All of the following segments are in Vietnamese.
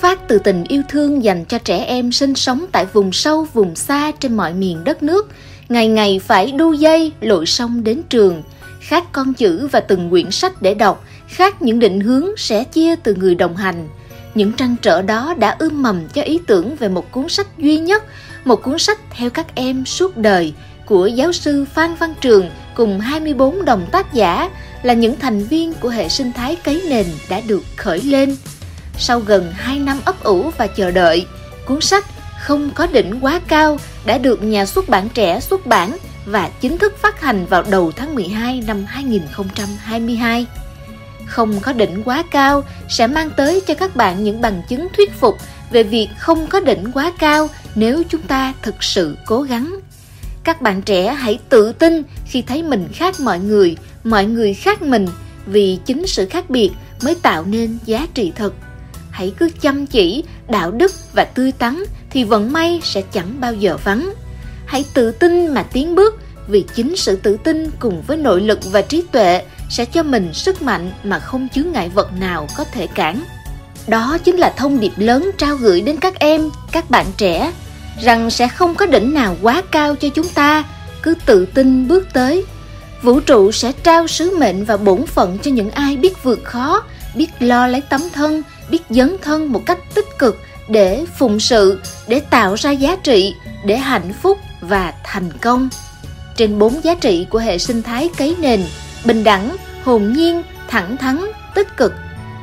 phát từ tình yêu thương dành cho trẻ em sinh sống tại vùng sâu, vùng xa trên mọi miền đất nước, ngày ngày phải đu dây lội sông đến trường, khác con chữ và từng quyển sách để đọc, khác những định hướng sẽ chia từ người đồng hành. Những trăn trở đó đã ươm mầm cho ý tưởng về một cuốn sách duy nhất, một cuốn sách theo các em suốt đời của giáo sư Phan Văn Trường cùng 24 đồng tác giả là những thành viên của hệ sinh thái cấy nền đã được khởi lên. Sau gần 2 năm ấp ủ và chờ đợi, cuốn sách không có đỉnh quá cao đã được nhà xuất bản trẻ xuất bản và chính thức phát hành vào đầu tháng 12 năm 2022. Không có đỉnh quá cao sẽ mang tới cho các bạn những bằng chứng thuyết phục về việc không có đỉnh quá cao nếu chúng ta thực sự cố gắng. Các bạn trẻ hãy tự tin khi thấy mình khác mọi người, mọi người khác mình vì chính sự khác biệt mới tạo nên giá trị thật. Hãy cứ chăm chỉ, đạo đức và tươi tắn thì vận may sẽ chẳng bao giờ vắng. Hãy tự tin mà tiến bước vì chính sự tự tin cùng với nội lực và trí tuệ sẽ cho mình sức mạnh mà không chướng ngại vật nào có thể cản. Đó chính là thông điệp lớn trao gửi đến các em, các bạn trẻ rằng sẽ không có đỉnh nào quá cao cho chúng ta, cứ tự tin bước tới. Vũ trụ sẽ trao sứ mệnh và bổn phận cho những ai biết vượt khó, biết lo lấy tấm thân, biết dấn thân một cách tích cực để phụng sự, để tạo ra giá trị, để hạnh phúc và thành công. Trên bốn giá trị của hệ sinh thái cấy nền, bình đẳng, hồn nhiên, thẳng thắn, tích cực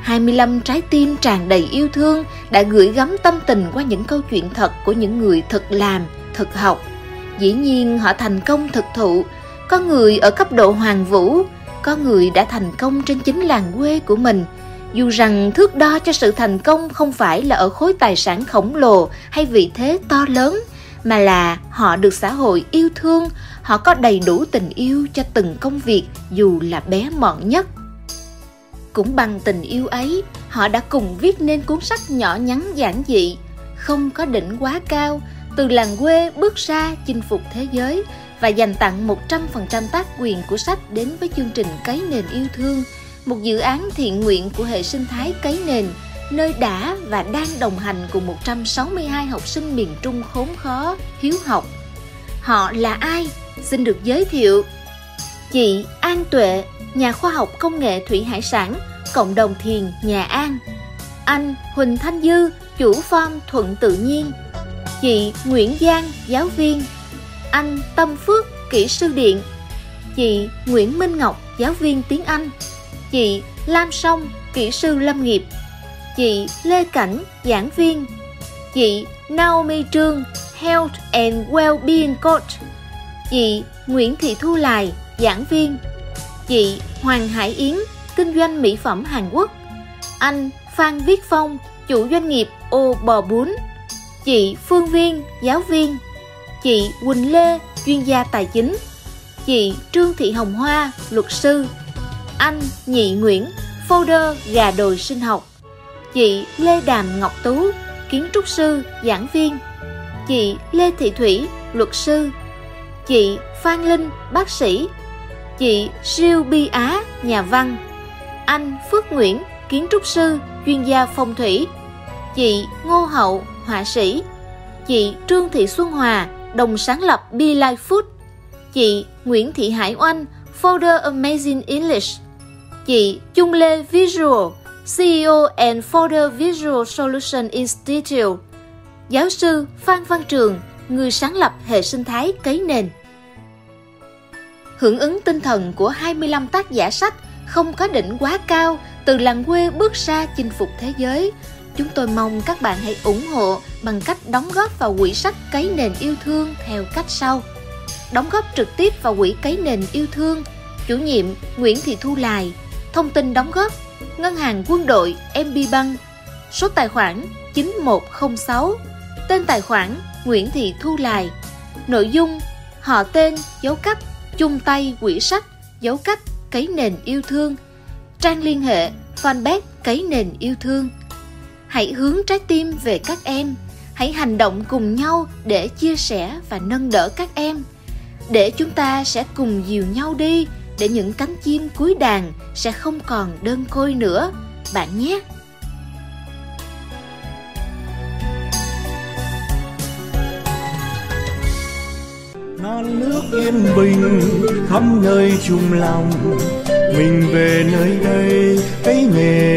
25 trái tim tràn đầy yêu thương đã gửi gắm tâm tình qua những câu chuyện thật của những người thực làm, thực học. Dĩ nhiên họ thành công thực thụ, có người ở cấp độ hoàng vũ, có người đã thành công trên chính làng quê của mình. Dù rằng thước đo cho sự thành công không phải là ở khối tài sản khổng lồ hay vị thế to lớn, mà là họ được xã hội yêu thương, họ có đầy đủ tình yêu cho từng công việc dù là bé mọn nhất. Cũng bằng tình yêu ấy, họ đã cùng viết nên cuốn sách nhỏ nhắn giản dị, không có đỉnh quá cao, từ làng quê bước ra chinh phục thế giới và dành tặng 100% tác quyền của sách đến với chương trình Cấy nền yêu thương, một dự án thiện nguyện của hệ sinh thái Cấy nền, nơi đã và đang đồng hành cùng 162 học sinh miền Trung khốn khó, hiếu học. Họ là ai? Xin được giới thiệu. Chị An Tuệ, nhà khoa học công nghệ thủy hải sản, cộng đồng thiền Nhà An. Anh Huỳnh Thanh Dư, chủ farm Thuận Tự Nhiên. Chị Nguyễn Giang, giáo viên. Anh Tâm Phước, kỹ sư điện. Chị Nguyễn Minh Ngọc, giáo viên tiếng Anh. Chị Lam Song, kỹ sư lâm nghiệp. Chị Lê Cảnh, giảng viên. Chị Naomi Trương, Health and Wellbeing Coach. Chị Nguyễn Thị Thu Lài, giảng viên chị Hoàng Hải Yến, kinh doanh mỹ phẩm Hàn Quốc, anh Phan Viết Phong, chủ doanh nghiệp ô bò bún, chị Phương Viên, giáo viên, chị Quỳnh Lê, chuyên gia tài chính, chị Trương Thị Hồng Hoa, luật sư, anh Nhị Nguyễn, folder gà đồi sinh học, chị Lê Đàm Ngọc Tú, kiến trúc sư, giảng viên, chị Lê Thị Thủy, luật sư, chị Phan Linh, bác sĩ, chị Siêu Bi Á, nhà văn, anh Phước Nguyễn, kiến trúc sư, chuyên gia phong thủy, chị Ngô Hậu, họa sĩ, chị Trương Thị Xuân Hòa, đồng sáng lập Be Life Food, chị Nguyễn Thị Hải Oanh, Folder Amazing English, chị Chung Lê Visual, CEO and founder Visual Solution Institute, giáo sư Phan Văn Trường, người sáng lập hệ sinh thái cấy nền hưởng ứng tinh thần của 25 tác giả sách không có đỉnh quá cao từ làng quê bước ra chinh phục thế giới. Chúng tôi mong các bạn hãy ủng hộ bằng cách đóng góp vào quỹ sách Cấy nền yêu thương theo cách sau. Đóng góp trực tiếp vào quỹ Cấy nền yêu thương, chủ nhiệm Nguyễn Thị Thu Lài, thông tin đóng góp Ngân hàng Quân đội MB Bank, số tài khoản 9106, tên tài khoản Nguyễn Thị Thu Lài, nội dung họ tên, dấu cách chung tay quỹ sách, dấu cách, cấy nền yêu thương, trang liên hệ, fanpage cấy nền yêu thương. Hãy hướng trái tim về các em, hãy hành động cùng nhau để chia sẻ và nâng đỡ các em. Để chúng ta sẽ cùng dìu nhau đi, để những cánh chim cuối đàn sẽ không còn đơn côi nữa. Bạn nhé! Non nước yên bình khắp nơi chung lòng. Mình về nơi đây cái nghề